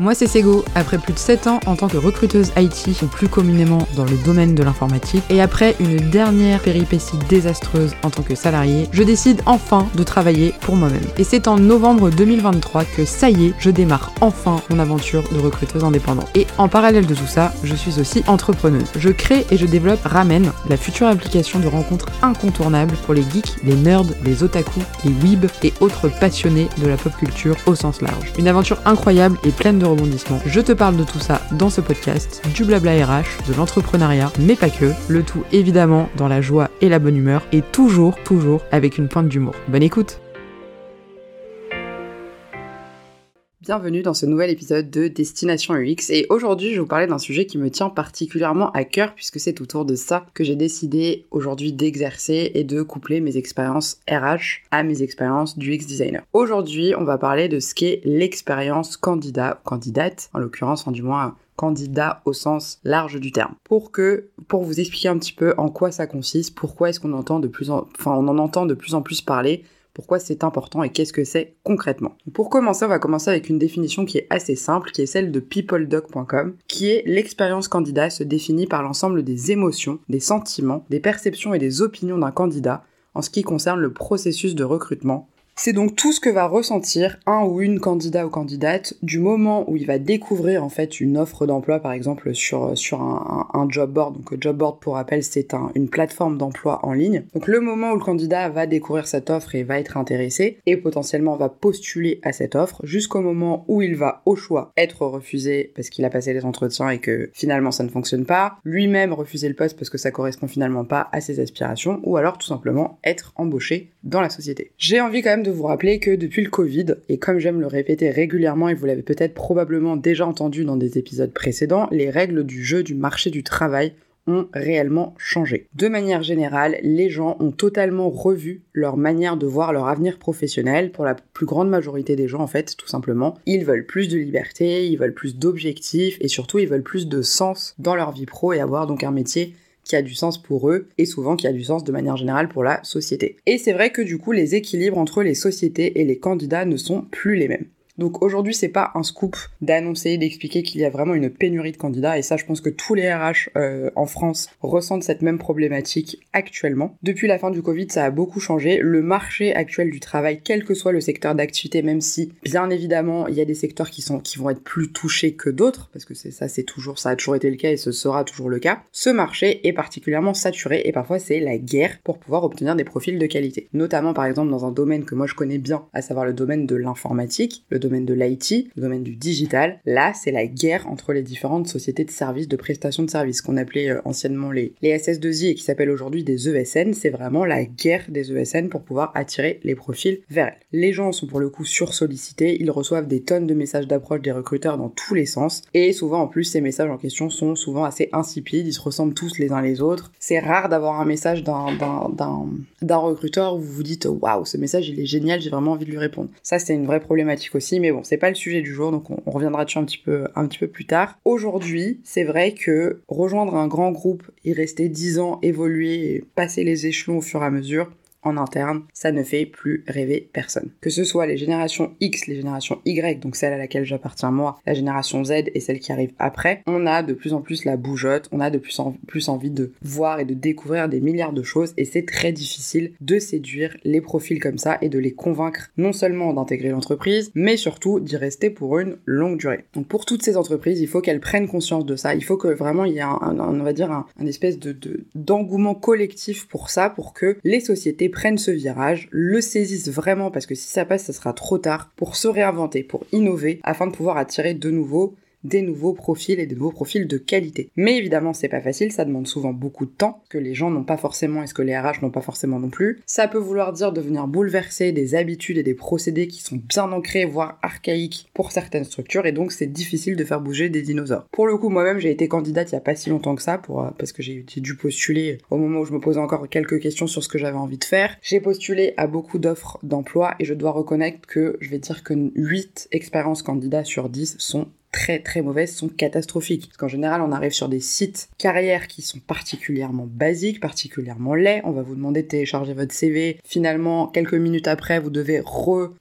Moi c'est Sego, après plus de 7 ans en tant que recruteuse IT, plus communément dans le domaine de l'informatique, et après une dernière péripétie désastreuse en tant que salarié, je décide enfin de travailler pour moi-même. Et c'est en novembre 2023 que ça y est, je démarre enfin mon aventure de recruteuse indépendante. Et en parallèle de tout ça, je suis aussi entrepreneuse. Je crée et je développe Ramen, la future application de rencontre incontournable pour les geeks, les nerds, les otaku, les weebs et autres passionnés de la pop culture au sens large. Une aventure incroyable et pleine de Je te parle de tout ça dans ce podcast, du blabla RH, de l'entrepreneuriat, mais pas que, le tout évidemment dans la joie et la bonne humeur et toujours, toujours avec une pointe d'humour. Bonne écoute Bienvenue dans ce nouvel épisode de Destination UX et aujourd'hui je vais vous parler d'un sujet qui me tient particulièrement à cœur puisque c'est autour de ça que j'ai décidé aujourd'hui d'exercer et de coupler mes expériences RH à mes expériences du UX designer. Aujourd'hui on va parler de ce qu'est l'expérience candidat, candidate en l'occurrence, en du moins candidat au sens large du terme. Pour que, pour vous expliquer un petit peu en quoi ça consiste, pourquoi est-ce qu'on entend de plus en, enfin on en entend de plus en plus parler, pourquoi c'est important et qu'est-ce que c'est concrètement. Pour commencer, on va commencer avec une définition qui est assez simple, qui est celle de peopledoc.com, qui est l'expérience candidat se définit par l'ensemble des émotions, des sentiments, des perceptions et des opinions d'un candidat en ce qui concerne le processus de recrutement, c'est donc tout ce que va ressentir un ou une candidat ou candidate du moment où il va découvrir en fait une offre d'emploi par exemple sur, sur un, job board. Donc job board pour rappel c'est une plateforme d'emploi en ligne. Donc le moment où le candidat va découvrir cette offre et va être intéressé et potentiellement va postuler à cette offre jusqu'au moment où il va au choix être refusé parce qu'il a passé les entretiens et que finalement ça ne fonctionne pas, lui-même refuser le poste parce que ça correspond finalement pas à ses aspirations ou alors tout simplement être embauché dans la société. J'ai envie quand même de vous rappeler que depuis le Covid, et comme j'aime le répéter régulièrement et vous l'avez peut-être probablement déjà entendu dans des épisodes précédents, les règles du jeu du marché du travail ont réellement changé. De manière générale, les gens ont totalement revu leur manière de voir leur avenir professionnel. Pour la plus grande majorité des gens, en fait, tout simplement, ils veulent plus de liberté, ils veulent plus d'objectifs et surtout ils veulent plus de sens dans leur vie pro et avoir donc un métier qui a du sens pour eux et souvent qui a du sens de manière générale pour la société. Et c'est vrai que du coup les équilibres entre les sociétés et les candidats ne sont plus les mêmes. Donc aujourd'hui, c'est pas un scoop d'annoncer, d'expliquer qu'il y a vraiment une pénurie de candidats, et ça, je pense que tous les RH euh, en France ressentent cette même problématique actuellement. Depuis la fin du Covid, ça a beaucoup changé. Le marché actuel du travail, quel que soit le secteur d'activité, même si, bien évidemment, il y a des secteurs qui sont qui vont être plus touchés que d'autres, parce que c'est ça, c'est toujours, ça a toujours été le cas et ce sera toujours le cas. Ce marché est particulièrement saturé et parfois c'est la guerre pour pouvoir obtenir des profils de qualité. Notamment, par exemple, dans un domaine que moi je connais bien, à savoir le domaine de l'informatique, le domaine de l'IT, le domaine du digital. Là, c'est la guerre entre les différentes sociétés de services, de prestations de services, qu'on appelait euh, anciennement les, les SS2I et qui s'appellent aujourd'hui des ESN. C'est vraiment la guerre des ESN pour pouvoir attirer les profils vers elles. Les gens sont pour le coup sursollicités, ils reçoivent des tonnes de messages d'approche des recruteurs dans tous les sens, et souvent en plus ces messages en question sont souvent assez insipides, ils se ressemblent tous les uns les autres. C'est rare d'avoir un message d'un recruteur où vous vous dites waouh, ce message il est génial, j'ai vraiment envie de lui répondre. Ça c'est une vraie problématique aussi mais bon, c'est pas le sujet du jour, donc on, reviendra dessus un petit peu, un petit peu plus tard. Aujourd'hui, c'est vrai que rejoindre un grand groupe, y rester 10 ans, évoluer et passer les échelons au fur et à mesure, en interne, ça ne fait plus rêver personne. Que ce soit les générations X, les générations Y, donc celle à laquelle j'appartiens moi, la génération Z et celle qui arrive après, on a de plus en plus la bougeotte, on a de plus en plus envie de voir et de découvrir des milliards de choses et c'est très difficile de séduire les profils comme ça et de les convaincre non seulement d'intégrer l'entreprise, mais surtout d'y rester pour une longue durée. Donc pour toutes ces entreprises, il faut qu'elles prennent conscience de ça, il faut que vraiment il y ait un, on va dire un, espèce de d'engouement collectif pour ça, pour que les sociétés prennent ce virage, le saisissent vraiment parce que si ça passe, ça sera trop tard pour se réinventer, pour innover, afin de pouvoir attirer de nouveau des nouveaux profils et des nouveaux profils de qualité. Mais évidemment, c'est pas facile, ça demande souvent beaucoup de temps, que les gens n'ont pas forcément et ce que les RH n'ont pas forcément non plus. Ça peut vouloir dire de venir bouleverser des habitudes et des procédés qui sont bien ancrés, voire archaïques pour certaines structures, et donc c'est difficile de faire bouger des dinosaures. Pour le coup, moi-même, j'ai été candidate il y a pas si longtemps que ça, pour, euh, parce que j'ai dû postuler au moment où je me posais encore quelques questions sur ce que j'avais envie de faire. J'ai postulé à beaucoup d'offres d'emploi et je dois reconnaître que je vais dire que 8 expériences candidats sur 10 sont très très mauvaises sont catastrophiques. Parce qu'en général, on arrive sur des sites carrières qui sont particulièrement basiques, particulièrement laids. On va vous demander de télécharger votre CV. Finalement, quelques minutes après, vous devez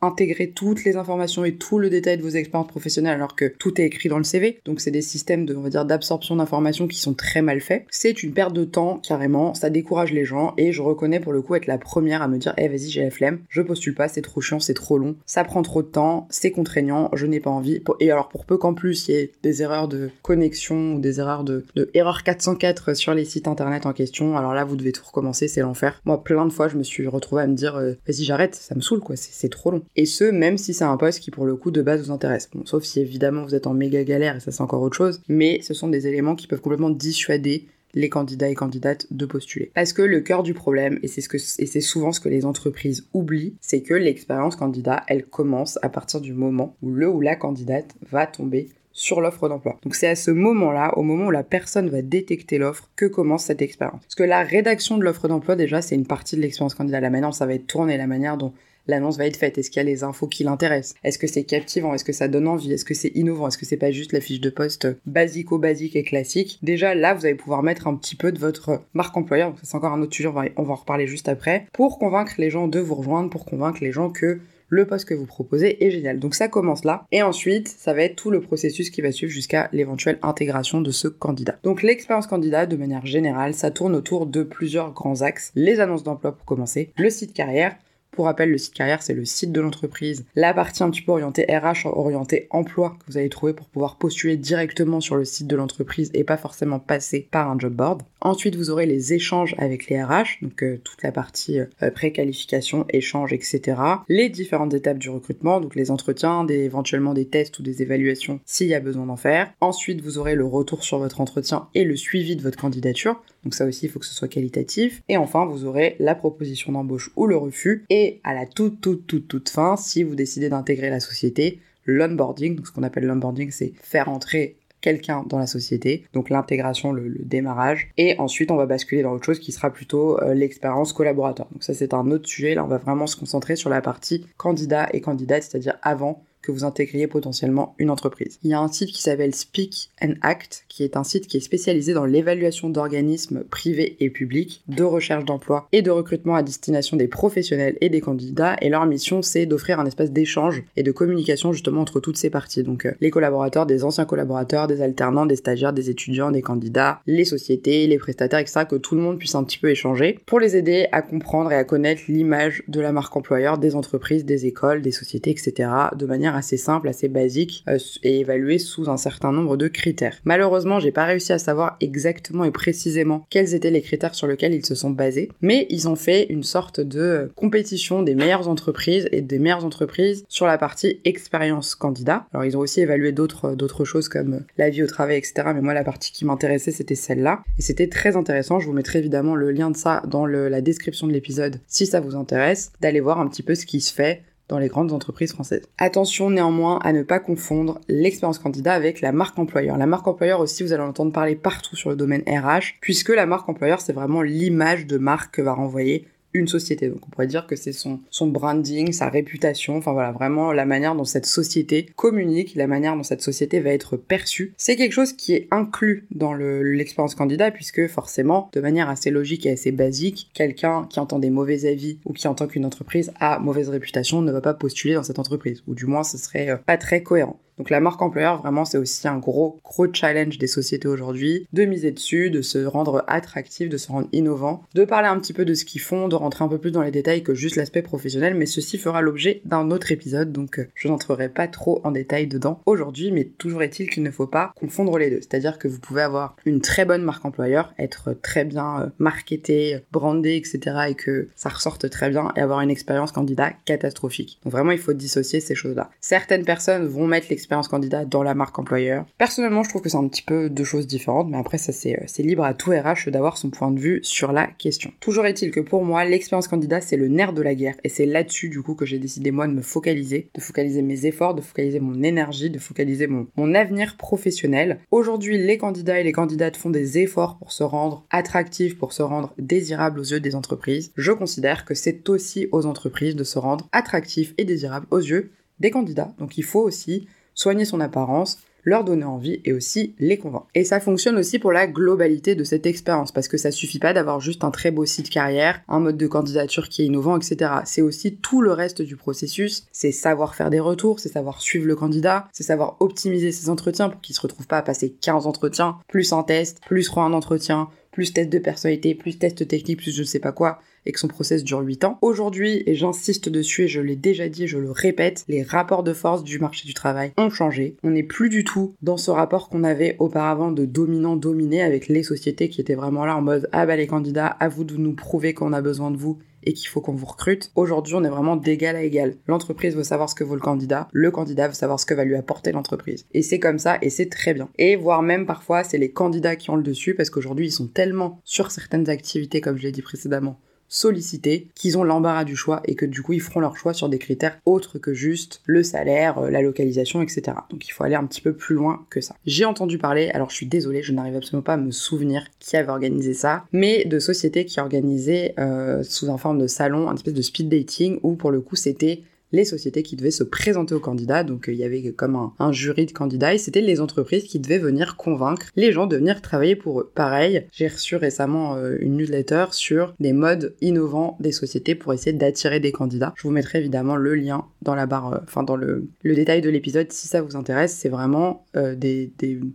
réintégrer toutes les informations et tout le détail de vos expériences professionnelles alors que tout est écrit dans le CV. Donc c'est des systèmes de, on va dire, d'absorption d'informations qui sont très mal faits. C'est une perte de temps, carrément. Ça décourage les gens et je reconnais pour le coup être la première à me dire, eh vas-y, j'ai la flemme, je postule pas, c'est trop chiant, c'est trop long, ça prend trop de temps, c'est contraignant, je n'ai pas envie. Et alors pour peu qu'en plus il y ait des erreurs de connexion ou des erreurs de, de erreur 404 sur les sites internet en question, alors là vous devez tout recommencer, c'est l'enfer. Moi plein de fois je me suis retrouvée à me dire euh, vas-y j'arrête, ça me saoule quoi, c'est trop long. Et ce même si c'est un poste qui pour le coup de base vous intéresse. Bon, sauf si évidemment vous êtes en méga galère et ça c'est encore autre chose, mais ce sont des éléments qui peuvent complètement dissuader les candidats et candidates de postuler. Parce que le cœur du problème, et c'est souvent ce que les entreprises oublient, c'est que l'expérience candidat, elle commence à partir du moment où le ou la candidate va tomber sur l'offre d'emploi. Donc c'est à ce moment-là, au moment où la personne va détecter l'offre, que commence cette expérience. Parce que la rédaction de l'offre d'emploi, déjà, c'est une partie de l'expérience candidat. La manière ça va être tourné, la manière dont l'annonce va être faite Est-ce qu'il y a les infos qui l'intéressent? Est-ce que c'est captivant? Est-ce que ça donne envie? Est-ce que c'est innovant? Est-ce que c'est pas juste la fiche de poste basico-basique et classique? Déjà là, vous allez pouvoir mettre un petit peu de votre marque employeur. c'est encore un autre sujet, on va, en reparler juste après. Pour convaincre les gens de vous rejoindre, pour convaincre les gens que le poste que vous proposez est génial. Donc ça commence là. Et ensuite, ça va être tout le processus qui va suivre jusqu'à l'éventuelle intégration de ce candidat. Donc l'expérience candidat, de manière générale, ça tourne autour de plusieurs grands axes. Les annonces d'emploi pour commencer, le site carrière, pour rappel, le site carrière, c'est le site de l'entreprise. La partie un petit peu orientée RH, orientée emploi que vous allez trouver pour pouvoir postuler directement sur le site de l'entreprise et pas forcément passer par un job board. Ensuite, vous aurez les échanges avec les RH, donc euh, toute la partie euh, préqualification, échange, etc. Les différentes étapes du recrutement, donc les entretiens, éventuellement des tests ou des évaluations s'il y a besoin d'en faire. Ensuite, vous aurez le retour sur votre entretien et le suivi de votre candidature. Donc ça aussi, il faut que ce soit qualitatif. Et enfin, vous aurez la proposition d'embauche ou le refus. Et à la toute, toute, toute, toute fin, si vous décidez d'intégrer la société, l'onboarding, donc ce qu'on appelle l'onboarding, c'est faire entrer quelqu'un dans la société, donc l'intégration, le, démarrage, et ensuite on va basculer dans autre chose qui sera plutôt euh, l'expérience collaborateur. Donc ça c'est un autre sujet, là on va vraiment se concentrer sur la partie candidat et candidate, c'est-à-dire avant que vous intégriez potentiellement une entreprise. Il y a un site qui s'appelle Speak and Act, qui est un site qui est spécialisé dans l'évaluation d'organismes privés et publics, de recherche d'emploi et de recrutement à destination des professionnels et des candidats. Et leur mission, c'est d'offrir un espace d'échange et de communication justement entre toutes ces parties. Donc euh, les collaborateurs, des anciens collaborateurs, des alternants, des stagiaires, des étudiants, des candidats, les sociétés, les prestataires, etc. Que tout le monde puisse un petit peu échanger pour les aider à comprendre et à connaître l'image de la marque employeur des entreprises, des écoles, des sociétés, etc. de manière assez simple, assez basique euh, et évalué sous un certain nombre de critères. Malheureusement, j'ai pas réussi à savoir exactement et précisément quels étaient les critères sur lesquels ils se sont basés, mais ils ont fait une sorte de compétition des meilleures entreprises et des meilleures entreprises sur la partie expérience candidat. Alors ils ont aussi évalué d'autres d'autres choses comme la vie au travail, etc. Mais moi la partie qui m'intéressait c'était celle-là et c'était très intéressant. Je vous mettrai évidemment le lien de ça dans la description de l'épisode si ça vous intéresse d'aller voir un petit peu ce qui se fait dans les grandes entreprises françaises. Attention néanmoins à ne pas confondre l'expérience candidat avec la marque employeur. La marque employeur aussi, vous allez en entendre parler partout sur le domaine RH, puisque la marque employeur, c'est vraiment l'image de marque que va renvoyer une société. Donc on pourrait dire que c'est son, son branding, sa réputation, enfin voilà, vraiment la manière dont cette société communique, la manière dont cette société va être perçue. C'est quelque chose qui est inclus dans l'expérience candidat puisque forcément, de manière assez logique et assez basique, quelqu'un qui entend des mauvais avis ou qui entend qu'une entreprise a mauvaise réputation ne va pas postuler dans cette entreprise, ou du moins ce serait euh, pas très cohérent. Donc la marque employeur, vraiment, c'est aussi un gros, gros challenge des sociétés aujourd'hui, de miser dessus, de se rendre attractif, de se rendre innovant, de parler un petit peu de ce qu'ils font, de rentrer un peu plus dans les détails que juste l'aspect professionnel, mais ceci fera l'objet d'un autre épisode, donc euh, je n'entrerai pas trop en détail dedans aujourd'hui, mais toujours est-il qu'il ne faut pas confondre les deux. C'est-à-dire que vous pouvez avoir une très bonne marque employeur, être très bien euh, marketé, brandé, etc., et que ça ressorte très bien, et avoir une expérience candidat catastrophique. Donc vraiment, il faut dissocier ces choses-là. Certaines personnes vont mettre l'expérience candidat dans la marque employeur. Personnellement, je trouve que c'est un petit peu deux choses différentes, mais après, ça c'est euh, libre à tout RH d'avoir son point de vue sur la question. Toujours est-il que pour moi, l'expérience candidat, c'est le nerf de la guerre, et c'est là-dessus du coup que j'ai décidé moi de me focaliser, de focaliser mes efforts, de focaliser mon énergie, de focaliser mon, mon avenir professionnel. Aujourd'hui, les candidats et les candidates font des efforts pour se rendre attractifs, pour se rendre désirables aux yeux des entreprises. Je considère que c'est aussi aux entreprises de se rendre attractifs et désirables aux yeux des candidats. Donc il faut aussi soigner son apparence, leur donner envie et aussi les convaincre. Et ça fonctionne aussi pour la globalité de cette expérience parce que ça suffit pas d'avoir juste un très beau site carrière, un mode de candidature qui est innovant, etc. C'est aussi tout le reste du processus, c'est savoir faire des retours, c'est savoir suivre le candidat, c'est savoir optimiser ses entretiens pour qu'il se retrouve pas à passer 15 entretiens, plus un test, plus un entretien, plus test de personnalité, plus test technique, plus je sais pas quoi et que son process dure 8 ans. Aujourd'hui, et j'insiste dessus et je l'ai déjà dit je le répète, les rapports de force du marché du travail ont changé. On n'est plus du tout dans ce rapport qu'on avait auparavant de dominant-dominé avec les sociétés qui étaient vraiment là en mode ah bah les candidats, à vous de nous prouver qu'on a besoin de vous et qu'il faut qu'on vous recrute. Aujourd'hui, on est vraiment d'égal à égal. L'entreprise veut savoir ce que vaut le candidat, le candidat veut savoir ce que va lui apporter l'entreprise. Et c'est comme ça, et c'est très bien. Et voire même parfois, c'est les candidats qui ont le dessus, parce qu'aujourd'hui, ils sont tellement sur certaines activités, comme je l'ai dit précédemment, sollicités qu'ils ont l'embarras du choix et que du coup ils feront leur choix sur des critères autres que juste le salaire, euh, la localisation, etc. Donc il faut aller un petit peu plus loin que ça. J'ai entendu parler, alors je suis désolée, je n'arrive absolument pas à me souvenir qui avait organisé ça, mais de sociétés qui organisaient euh, sous un forme de salon un espèce de speed dating où pour le coup c'était les sociétés qui devaient se présenter aux candidats. Donc euh, il y avait comme un, jury de candidats et c'était les entreprises qui devaient venir convaincre les gens de venir travailler pour eux. Pareil, j'ai reçu récemment euh, une newsletter sur des modes innovants des sociétés pour essayer d'attirer des candidats. Je vous mettrai évidemment le lien dans la barre, euh, enfin dans le, détail de l'épisode si ça vous intéresse. C'est vraiment des,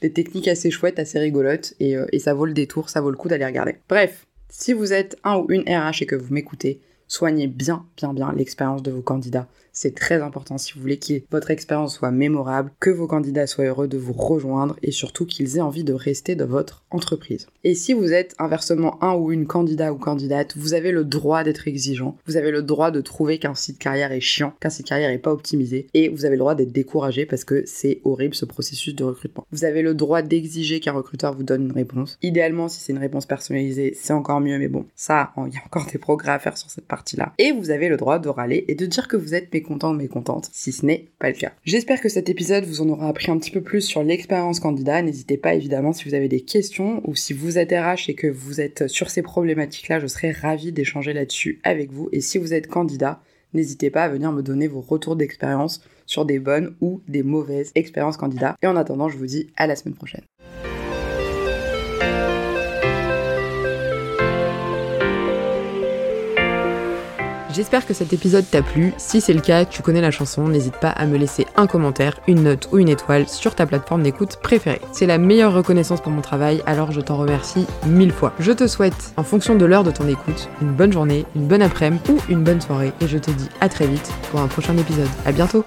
techniques assez chouettes, assez rigolotes et, et ça vaut le détour, ça vaut le coup d'aller regarder. Bref, si vous êtes un ou une RH et que vous m'écoutez, soignez bien, bien, bien l'expérience de vos candidats. C'est très important si vous voulez que votre expérience soit mémorable, que vos candidats soient heureux de vous rejoindre et surtout qu'ils aient envie de rester dans votre entreprise. Et si vous êtes inversement un ou une candidat ou candidate, vous avez le droit d'être exigeant. Vous avez le droit de trouver qu'un site carrière est chiant, qu'un site carrière est pas optimisé et vous avez le droit d'être découragé parce que c'est horrible ce processus de recrutement. Vous avez le droit d'exiger qu'un recruteur vous donne une réponse. Idéalement, si c'est une réponse personnalisée, c'est encore mieux, mais bon, ça, il y a encore des progrès à faire sur cette partie-là. Et vous avez le droit de râler et de dire que vous êtes mécontent ou mécontente, si ce n'est pas le cas. J'espère que cet épisode vous en aura appris un petit peu plus sur l'expérience candidat. N'hésitez pas évidemment si vous avez des questions ou si vous êtes RH et que vous êtes sur ces problématiques-là, je serais ravie d'échanger là-dessus avec vous. Et si vous êtes candidat, n'hésitez pas à venir me donner vos retours d'expérience sur des bonnes ou des mauvaises expériences candidats. Et en attendant, je vous dis à la semaine prochaine. J'espère que cet épisode t'a plu. Si c'est le cas, tu connais la chanson, n'hésite pas à me laisser un commentaire, une note ou une étoile sur ta plateforme d'écoute préférée. C'est la meilleure reconnaissance pour mon travail, alors je t'en remercie mille fois. Je te souhaite, en fonction de l'heure de ton écoute, une bonne journée, une bonne après-midi ou une bonne soirée et je te dis à très vite pour un prochain épisode. À bientôt